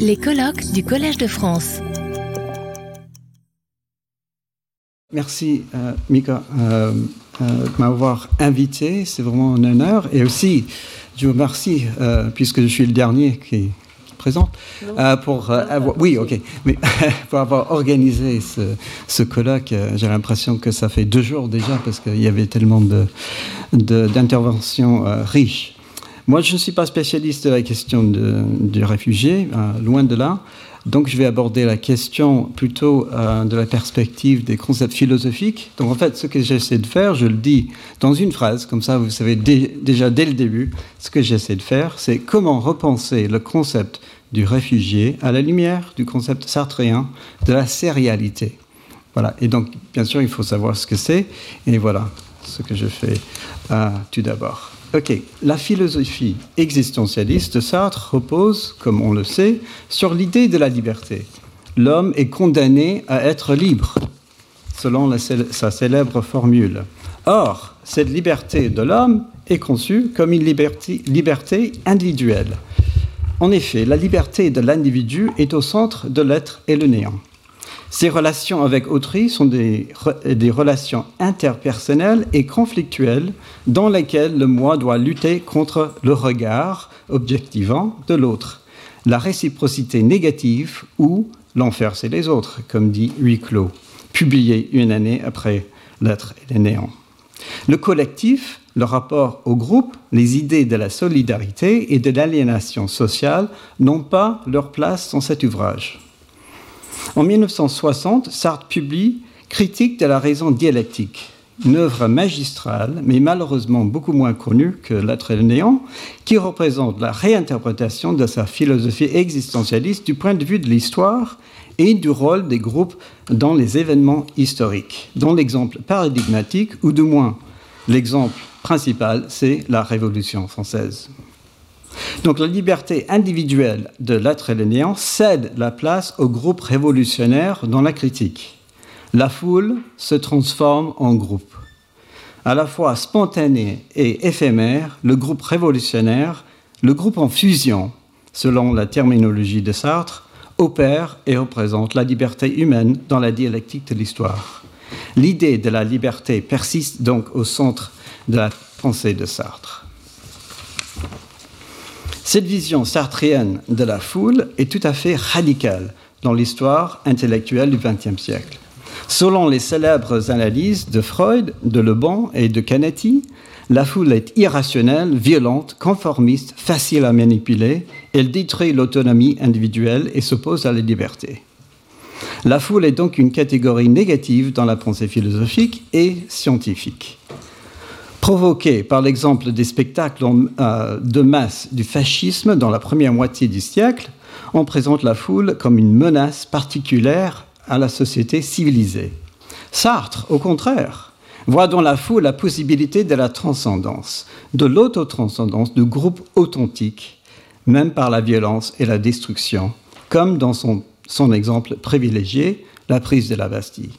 Les colloques du Collège de France. Merci, euh, Mika, euh, euh, de m'avoir invité. C'est vraiment un honneur. Et aussi, je vous remercie, euh, puisque je suis le dernier qui, qui présente, euh, pour euh, avoir, oui, ok, mais pour avoir organisé ce, ce colloque. Euh, J'ai l'impression que ça fait deux jours déjà, parce qu'il y avait tellement de- de- d'interventions euh, riches. Moi, je ne suis pas spécialiste de la question du réfugié, euh, loin de là. Donc, je vais aborder la question plutôt euh, de la perspective des concepts philosophiques. Donc, en fait, ce que j'essaie de faire, je le dis dans une phrase, comme ça, vous savez dé- déjà dès le début, ce que j'essaie de faire, c'est comment repenser le concept du réfugié à la lumière du concept sartréen de la sérialité. Voilà. Et donc, bien sûr, il faut savoir ce que c'est. Et voilà ce que je fais euh, tout d'abord. OK. La philosophie existentialiste de Sartre repose, comme on le sait, sur l'idée de la liberté. L'homme est condamné à être libre, selon sa célèbre formule. Or, cette liberté de l'homme est conçue comme une liberté, liberté individuelle. En effet, la liberté de l'individu est au centre de l'être et le néant. Ces relations avec autrui sont des, re- des relations interpersonnelles et conflictuelles dans lesquelles le moi doit lutter contre le regard objectivant de l'autre, la réciprocité négative ou l'enfer c'est les autres, comme dit Huis clos, publié une année après L'être et les néants. Le collectif, le rapport au groupe, les idées de la solidarité et de l'aliénation sociale n'ont pas leur place dans cet ouvrage. En 1960, Sartre publie Critique de la raison dialectique, une œuvre magistrale, mais malheureusement beaucoup moins connue que L'être et le néant, qui représente la réinterprétation de sa philosophie existentialiste du point de vue de l'histoire et du rôle des groupes dans les événements historiques, dont l'exemple paradigmatique, ou du moins l'exemple principal, c'est la Révolution française. Donc la liberté individuelle de l'être et le néant cède la place au groupe révolutionnaire dans la critique. La foule se transforme en groupe. À la fois spontané et éphémère, le groupe révolutionnaire, le groupe en fusion, selon la terminologie de Sartre, opère et représente la liberté humaine dans la dialectique de l'histoire. L'idée de la liberté persiste donc au centre de la pensée de Sartre. Cette vision sartréenne de la foule est tout à fait radicale dans l'histoire intellectuelle du XXe siècle. Selon les célèbres analyses de Freud, de Lebon et de Canetti, la foule est irrationnelle, violente, conformiste, facile à manipuler, elle détruit l'autonomie individuelle et s'oppose à la liberté. La foule est donc une catégorie négative dans la pensée philosophique et scientifique. Provoquée par l'exemple des spectacles euh, de masse du fascisme dans la première moitié du siècle, on présente la foule comme une menace particulière à la société civilisée. Sartre, au contraire, voit dans la foule la possibilité de la transcendance, de l'autotranscendance du groupe authentique, même par la violence et la destruction, comme dans son exemple privilégié, la prise de la Bastille.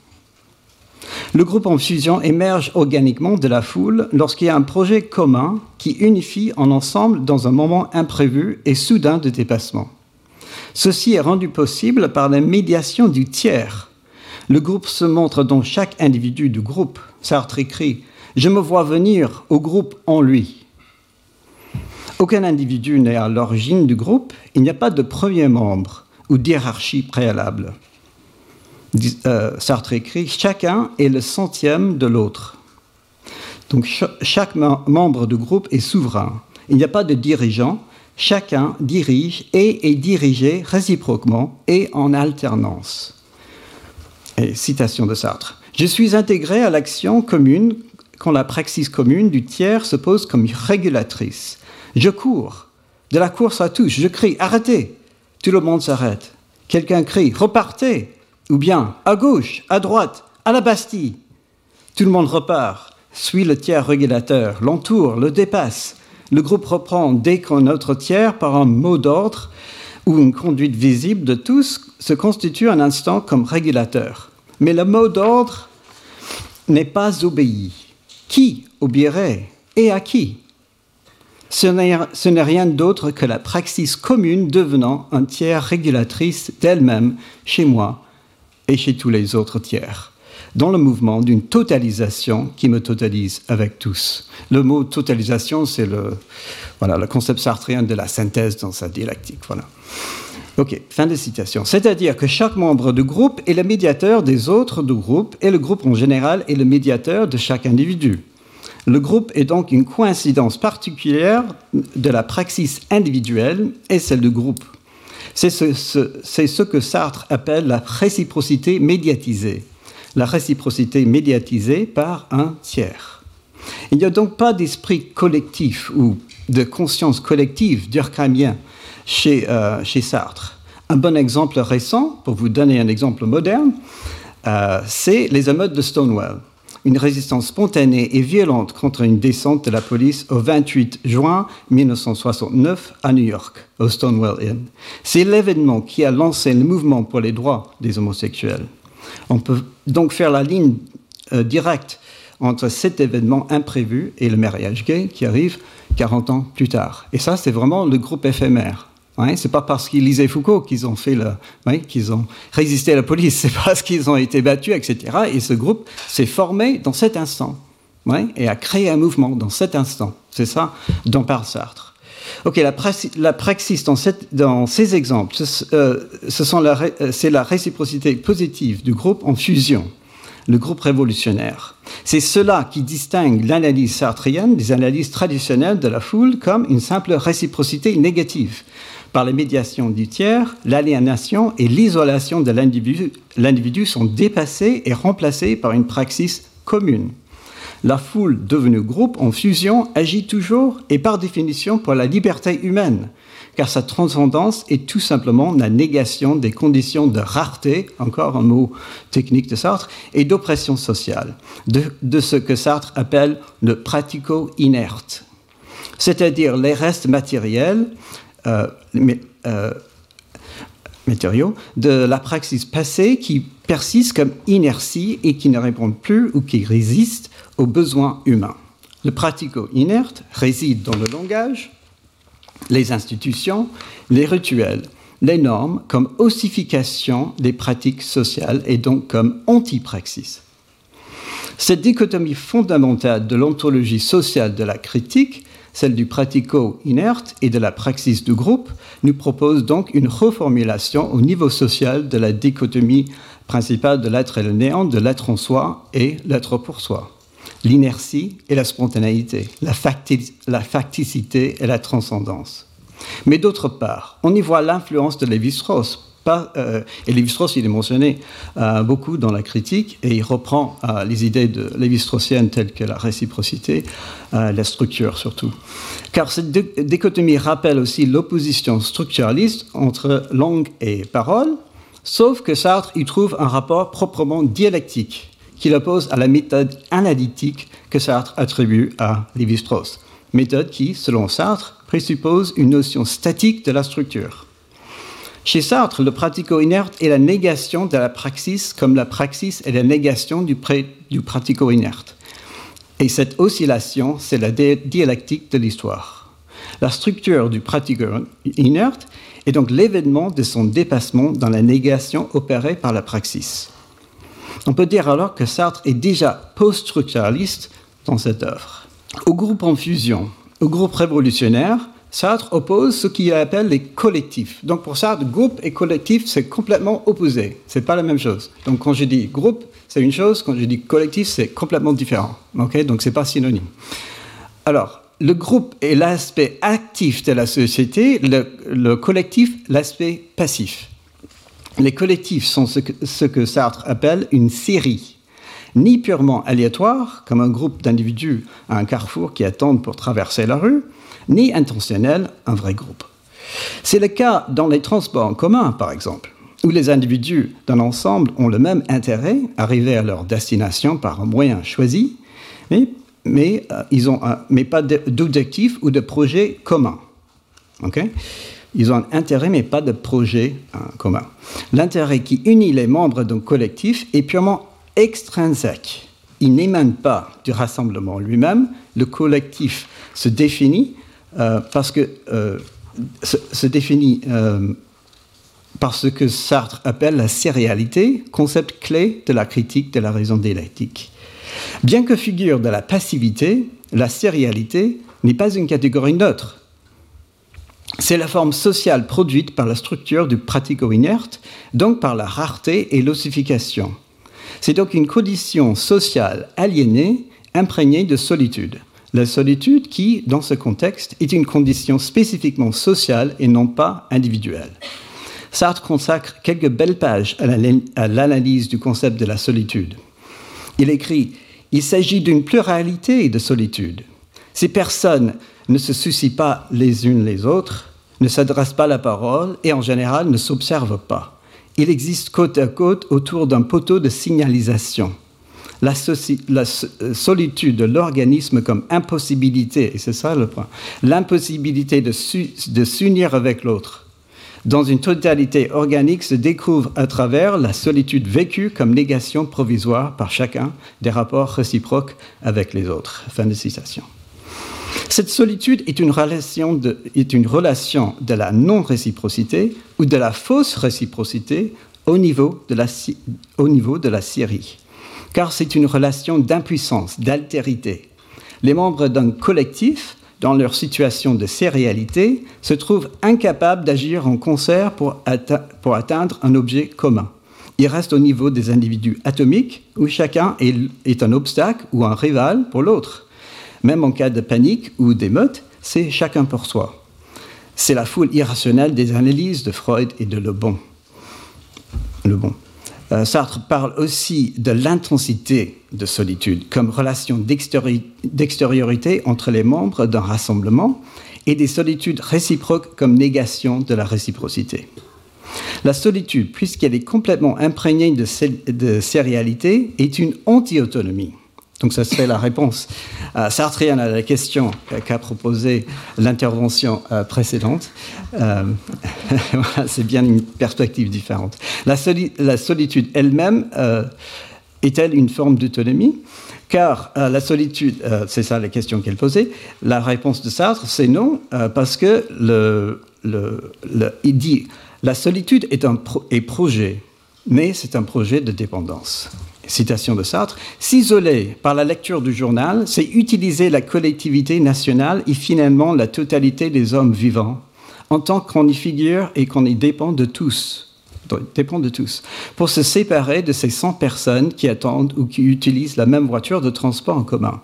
Le groupe en fusion émerge organiquement de la foule lorsqu'il y a un projet commun qui unifie en ensemble dans un moment imprévu et soudain de dépassement. Ceci est rendu possible par la médiation du tiers. Le groupe se montre dans chaque individu du groupe. Sartre écrit Je me vois venir au groupe en lui. Aucun individu n'est à l'origine du groupe, il n'y a pas de premier membre ou d'hierarchie préalable. Euh, Sartre écrit Chacun est le centième de l'autre. Donc ch chaque membre du groupe est souverain. Il n'y a pas de dirigeant, chacun dirige et est dirigé réciproquement et en alternance. Citation de Sartre. Je suis intégré à l'action commune quand la praxis commune du tiers se pose comme régulatrice. Je cours, de la course à tous, je crie arrêtez, tout le monde s'arrête. Quelqu'un crie repartez, ou bien à gauche, à droite, à la Bastille. Tout le monde repart, suit le tiers régulateur, l'entoure, le dépasse. Le groupe reprend dès qu'un autre tiers, par un mot d'ordre ou une conduite visible de tous, se constitue un instant comme régulateur. Mais le mot d'ordre n'est pas obéi. Qui obéirait et à qui? Ce n'est rien d'autre que la praxis commune devenant un tiers régulatrice d'elle-même chez moi et chez tous les autres tiers, dans le mouvement d'une totalisation qui me totalise avec tous. Le mot totalisation, c'est le, voilà, le concept sartrien de la synthèse dans sa dialectique. Voilà. Ok, fin de citation. C'est-à-dire que chaque membre du groupe est le médiateur des autres du groupe et le groupe en général est le médiateur de chaque individu. Le groupe est donc une coïncidence particulière de la praxis individuelle et celle du groupe. C'est ce, que Sartre appelle la réciprocité médiatisée. La réciprocité médiatisée par un tiers. Il n'y a donc pas d'esprit collectif ou de conscience collective durkheimien chez, euh, chez Sartre. Un bon exemple récent, pour vous donner un exemple moderne, euh, c'est les émeutes de Stonewall une résistance spontanée et violente contre une descente de la police au 28 juin 1969 à New York, au Stonewall Inn. C'est l'événement qui a lancé le mouvement pour les droits des homosexuels. On peut donc faire la ligne euh, directe entre cet événement imprévu et le mariage gay qui arrive 40 ans plus tard. Et ça, c'est vraiment le groupe éphémère. Ouais, c'est pas parce qu'ils lisaient Foucault qu'ils ont fait qu'ils ont résisté à la police, c'est parce qu'ils ont été battus, etc. Et ce groupe s'est formé dans cet instant, et a créé un mouvement dans cet instant. C'est ça dont parle Sartre. Ok, la, la praxis dans, ces exemples, euh, c'est la réciprocité positive du groupe en fusion, le groupe révolutionnaire. C'est cela qui distingue l'analyse sartrienne des analyses traditionnelles de la foule comme une simple réciprocité négative par les médiations du tiers, l'aliénation et l'isolation de l'individu sont dépassés et remplacés par une praxis commune. La foule devenue groupe en fusion agit toujours et par définition pour la liberté humaine, car sa transcendance est tout simplement la négation des conditions de rareté, encore un mot technique de Sartre, et d'oppression sociale, de, ce que Sartre appelle le pratico-inerte, c'est-à-dire les restes matériels euh, euh, matériaux de la praxis passée qui persiste comme inertie et qui ne répond plus ou qui résiste aux besoins humains. Le pratico-inerte réside dans le langage, les institutions, les rituels, les normes comme ossification des pratiques sociales et donc comme antipraxis. Cette dichotomie fondamentale de l'ontologie sociale de la critique celle du pratico-inerte et de la praxis du groupe, nous propose donc une reformulation au niveau social de la dichotomie principale de l'être et le néant, de l'être en soi et l'être pour soi. L'inertie et la spontanéité, la, la facticité et la transcendance. Mais d'autre part, on y voit l'influence de Lévi-Strauss, euh, et Lévi-Strauss, il est mentionné euh, beaucoup dans la critique et il reprend euh, les idées de Lévi-Straussiennes telles que la réciprocité, la structure surtout. Car cette dichotomie rappelle aussi l'opposition structuraliste entre langue et parole, sauf que Sartre y trouve un rapport proprement dialectique qui l'oppose à la méthode analytique que Sartre attribue à Lévi-Strauss. Méthode qui, selon Sartre, présuppose une notion statique de la structure. Chez Sartre, le pratico-inerte est la négation de la praxis comme la praxis est la négation du, pratico-inerte. Et cette oscillation, c'est la dialectique de l'histoire. La structure du pratico-inerte est donc l'événement de son dépassement dans la négation opérée par la praxis. On peut dire alors que Sartre est déjà post-structuraliste dans cette œuvre. Au groupe en fusion, au groupe révolutionnaire, Sartre oppose ce qu'il appelle les collectifs. Donc pour Sartre, groupe et collectif, c'est complètement opposé. C'est pas la même chose. Donc quand je dis groupe, c'est une chose. Quand je dis collectif, c'est complètement différent. Ok? Donc c'est pas synonyme. Alors, le groupe est l'aspect actif de la société, le, collectif, l'aspect passif. Les collectifs sont ce que, ce que Sartre appelle une série ni purement aléatoire, comme un groupe d'individus à un carrefour qui attendent pour traverser la rue, ni intentionnel, un vrai groupe. C'est le cas dans les transports en commun, par exemple, où les individus d'un ensemble ont le même intérêt, arriver à leur destination par un moyen choisi, mais, mais, euh, ils ont mais pas d'objectif ou de projet commun. ils ont un intérêt, mais pas de projet euh, commun. L'intérêt qui unit les membres d'un collectif est purement extrinsèque. Il n'émane pas du rassemblement lui-même. Le collectif se définit parce que se, définit par ce que Sartre appelle la sérialité, concept clé de la critique de la raison dialectique. Bien que figure de la passivité, la sérialité n'est pas une catégorie neutre. C'est la forme sociale produite par la structure du pratico-inerte, donc par la rareté et l'ossification. C'est donc une condition sociale aliénée, imprégnée de solitude. La solitude qui, dans ce contexte, est une condition spécifiquement sociale et non pas individuelle. Sartre consacre quelques belles pages à l'analyse du concept de la solitude. Il écrit Il s'agit d'une pluralité de solitudes. Ces personnes ne se soucient pas les unes les autres, ne s'adressent pas la parole et en général ne s'observent pas. Il existe côte à côte autour d'un poteau de signalisation. La, euh, solitude de l'organisme comme impossibilité, et c'est ça le point, l'impossibilité de s'unir avec l'autre dans une totalité organique se découvre à travers la solitude vécue comme négation provisoire par chacun des rapports réciproques avec les autres. Fin de citation. Cette solitude est une relation de, est une relation de la non-réciprocité ou de la fausse réciprocité au niveau de la, au niveau de la. Car c'est une relation d'impuissance, d'altérité. Les membres d'un collectif dans leur situation de sérialité, se trouvent incapables d'agir en concert pour, atteindre un objet commun. Ils restent au niveau des individus atomiques, où chacun est, un obstacle ou un rival pour l'autre. Même en cas de panique ou d'émeute, c'est chacun pour soi. C'est la foule irrationnelle des analyses de Freud et de Le Bon. Le Bon. Euh, Sartre parle aussi de l'intensité de solitude comme relation d'extériorité entre les membres d'un rassemblement et des solitudes réciproques comme négation de la réciprocité. La solitude, puisqu'elle est complètement imprégnée de, de sérialité, est une anti-autonomie. Donc ça serait la réponse euh, sartrienne à la question qu'a proposée l'intervention euh, précédente. Euh, c'est bien une perspective différente. La, solitude elle-même est-elle une forme d'autonomie? Car la solitude, c'est ça la question qu'elle posait, la réponse de Sartre, c'est non, parce que le, il dit la solitude est un est projet, mais c'est un projet de dépendance citation de Sartre, s'isoler par la lecture du journal, c'est utiliser la collectivité nationale et finalement la totalité des hommes vivants, en tant qu'on y figure et qu'on y dépend de tous dépend de tous, pour se séparer de ces 100 personnes qui attendent ou qui utilisent la même voiture de transport en commun.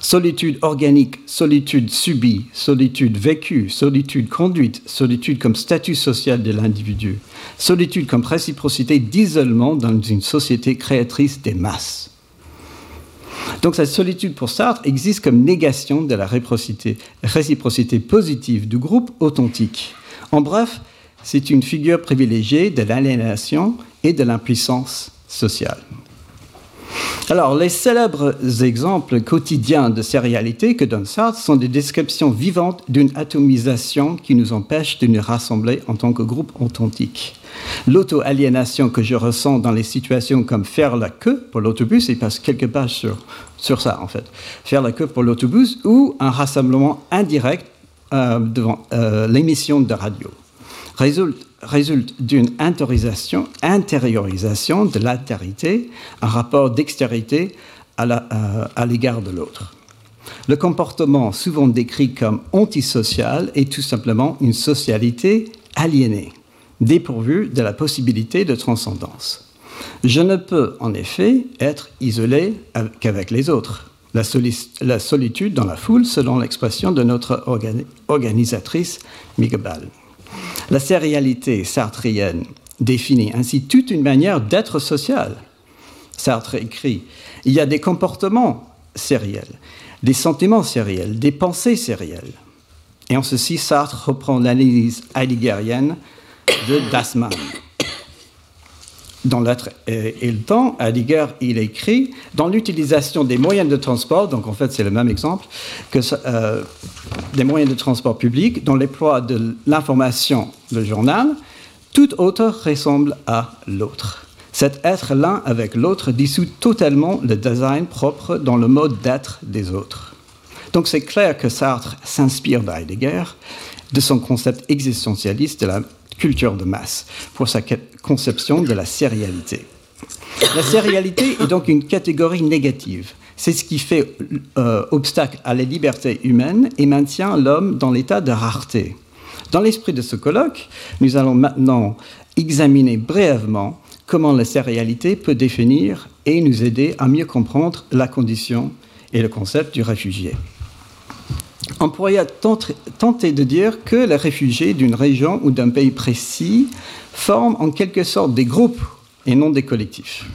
Solitude organique, solitude subie, solitude vécue, solitude conduite, solitude comme statut social de l'individu, solitude comme réciprocité d'isolement dans une société créatrice des masses. Donc cette solitude pour Sartre existe comme négation de la réciprocité, positive du groupe authentique. En bref, c'est une figure privilégiée de l'aliénation et de l'impuissance sociale. Alors, les célèbres exemples quotidiens de sérialité que donne Sartre sont des descriptions vivantes d'une atomisation qui nous empêche de nous rassembler en tant que groupe authentique. L'auto-aliénation que je ressens dans les situations comme faire la queue pour l'autobus, il passe quelques pages sur, sur ça en fait, faire la queue pour l'autobus ou un rassemblement indirect euh, devant euh, l'émission de radio résulte, résulte d'une intériorisation de l'altérité, un rapport d'extérité euh, à l'égard de l'autre. Le comportement souvent décrit comme antisocial est tout simplement une socialité aliénée, dépourvue de la possibilité de transcendance. Je ne peux en effet être isolé qu'avec les autres. La, solitude dans la foule, selon l'expression de notre organisatrice Migabal. La sérialité sartrienne définit ainsi toute une manière d'être social. Sartre écrit Il y a des comportements sériels, des sentiments sériels, des pensées sérielles. Et en ceci, Sartre reprend l'analyse heideggerienne de Dasman. Dans l'être et, le temps, Heidegger, il écrit dans l'utilisation des moyens de transport, donc en fait c'est le même exemple, que euh, des moyens de transport public, dans l'emploi de l'information, le journal, tout autre ressemble à l'autre. Cet être l'un avec l'autre dissout totalement le design propre dans le mode d'être des autres. Donc c'est clair que Sartre s'inspire d'Heidegger, de son concept existentialiste de la culture de masse, pour sa conception de la sérialité. La sérialité est donc une catégorie négative. C'est ce qui fait euh, obstacle à la liberté humaine et maintient l'homme dans l'état de rareté. Dans l'esprit de ce colloque, nous allons maintenant examiner brièvement comment la sérialité peut définir et nous aider à mieux comprendre la condition et le concept du réfugié. On pourrait tenter de dire que les réfugiés d'une région ou d'un pays précis forment en quelque sorte des groupes et non des collectifs.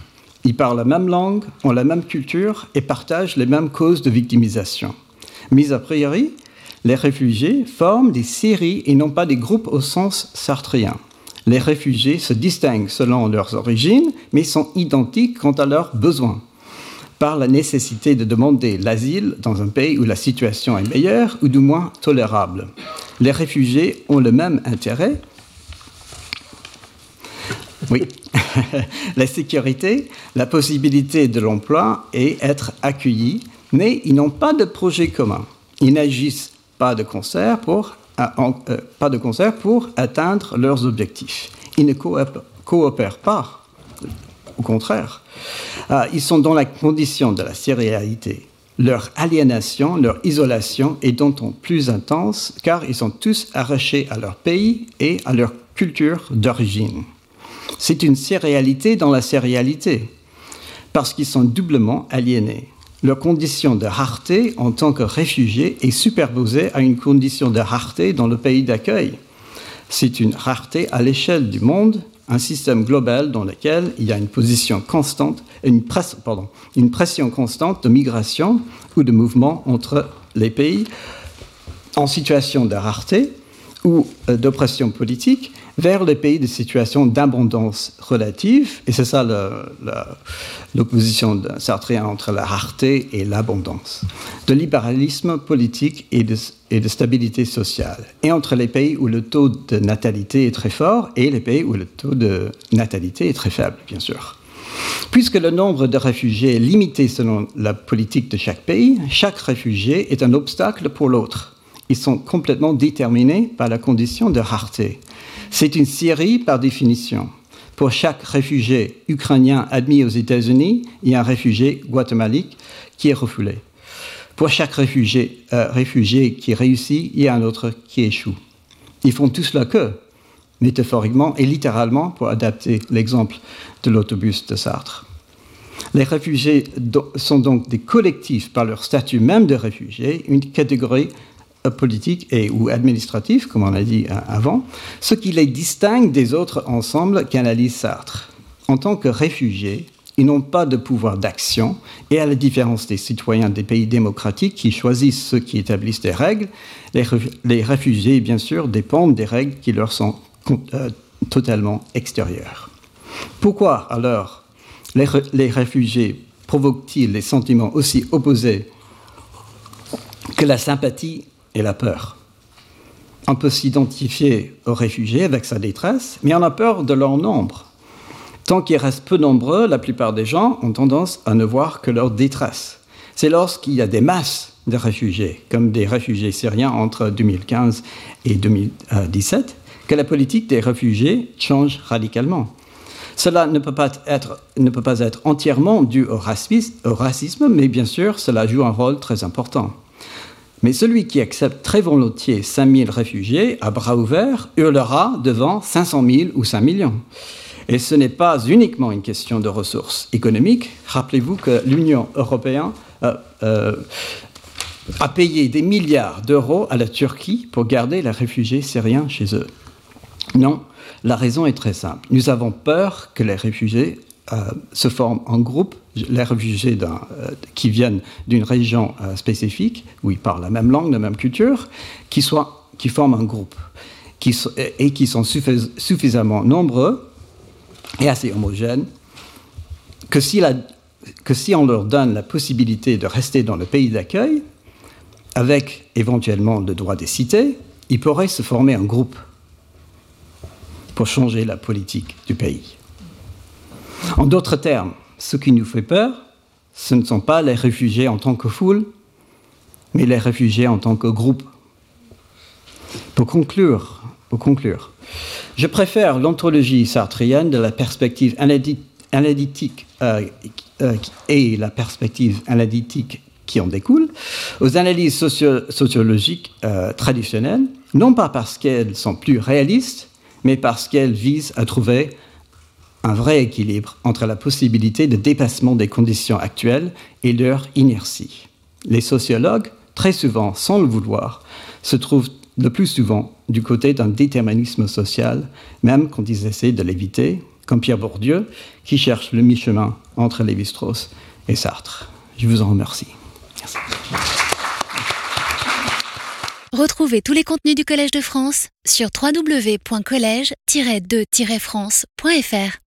Ils parlent la même langue, ont la même culture et partagent les mêmes causes de victimisation. Mais a priori, les réfugiés forment des séries et non pas des groupes au sens sartrien. Les réfugiés se distinguent selon leurs origines, mais sont identiques quant à leurs besoins par la nécessité de demander l'asile dans un pays où la situation est meilleure ou du moins tolérable. Les réfugiés ont le même intérêt. Oui, la sécurité, la possibilité de l'emploi et être accueillis, mais ils n'ont pas de projet commun. Ils n'agissent pas de concert pour, euh, euh, pas de concert pour atteindre leurs objectifs. Ils ne coopèrent pas, au contraire. Euh, ils sont dans la condition de la sérialité. Leur aliénation, leur isolation est d'autant plus intense car ils sont tous arrachés à leur pays et à leur culture d'origine. C'est une sérialité dans la sérialité, parce qu'ils sont doublement aliénés. Leur condition de rareté en tant que réfugiés est superposée à une condition de rareté dans le pays d'accueil. C'est une rareté à l'échelle du monde un système global dans lequel il y a une position constante, une, une pression constante de migration ou de mouvement entre les pays en situation de rareté ou euh, d'oppression politique vers les pays de situation d'abondance relative. Et c'est ça l'opposition sartrien entre la rareté et l'abondance. De libéralisme politique et de, et de stabilité sociale. Et entre les pays où le taux de natalité est très fort et les pays où le taux de natalité est très faible, bien sûr. Puisque le nombre de réfugiés est limité selon la politique de chaque pays, chaque réfugié est un obstacle pour l'autre. Ils sont complètement déterminés par la condition de rareté. C'est une série par définition. Pour chaque réfugié ukrainien admis aux États-Unis, il y a un réfugié guatémaltique qui est refoulé. Pour chaque réfugié, euh, réfugié qui réussit, il y a un autre qui échoue. Ils font tous la queue, métaphoriquement et littéralement, pour adapter l'exemple de l'autobus de Sartre. Les réfugiés sont donc des collectifs par leur statut même de réfugiés, une catégorie politique et ou administratif, comme on a dit avant, ce qui les distingue des autres ensembles qu'analyse Sartre. En tant que réfugiés, ils n'ont pas de pouvoir d'action et à la différence des citoyens des pays démocratiques qui choisissent ceux qui établissent des règles, les, réfugiés, bien sûr, dépendent des règles qui leur sont euh, totalement extérieures. Pourquoi alors les, réfugiés provoquent-ils les sentiments aussi opposés que la sympathie et la peur. On peut s'identifier aux réfugiés avec sa détresse, mais on a peur de leur nombre. Tant qu'ils restent peu nombreux, la plupart des gens ont tendance à ne voir que leur détresse. C'est lorsqu'il y a des masses de réfugiés, comme des réfugiés syriens entre 2015 et 2017, que la politique des réfugiés change radicalement. Cela ne peut pas être, ne peut pas être entièrement dû au racisme, au racisme, mais bien sûr, cela joue un rôle très important. Mais celui qui accepte très volontiers 5000 réfugiés à bras ouverts hurlera devant 500 000 ou 5 millions. Et ce n'est pas uniquement une question de ressources économiques. Rappelez-vous que l'Union européenne euh, euh, a payé des milliards d'euros à la Turquie pour garder les réfugiés syriens chez eux. Non, la raison est très simple. Nous avons peur que les réfugiés euh, se forment en groupe, réfugiés euh, qui viennent d'une région euh, spécifique, où ils parlent la même langue, la même culture, qui, soient, qui forment un groupe qui, et qui sont suffisamment nombreux et assez homogènes que si, la, que si on leur donne la possibilité de rester dans le pays d'accueil, avec éventuellement le droit des cités, ils pourraient se former un groupe pour changer la politique du pays. En d'autres termes, ce qui nous fait peur, ce ne sont pas les réfugiés en tant que foule, mais les réfugiés en tant que groupe. Pour conclure, pour conclure je préfère l'anthologie sartrienne de la perspective analytique euh, euh, et la perspective analytique qui en découle aux analyses sociologiques euh, traditionnelles, non pas parce qu'elles sont plus réalistes, mais parce qu'elles visent à trouver un vrai équilibre entre la possibilité de dépassement des conditions actuelles et leur inertie. Les sociologues, très souvent sans le vouloir, se trouvent le plus souvent du côté d'un déterminisme social, même quand ils essaient de l'éviter, comme Pierre Bourdieu, qui cherche le mi-chemin entre Lévi-Strauss et Sartre. Je vous en remercie. Merci. Retrouvez tous les contenus du Collège de France sur www.colège-2-france.fr.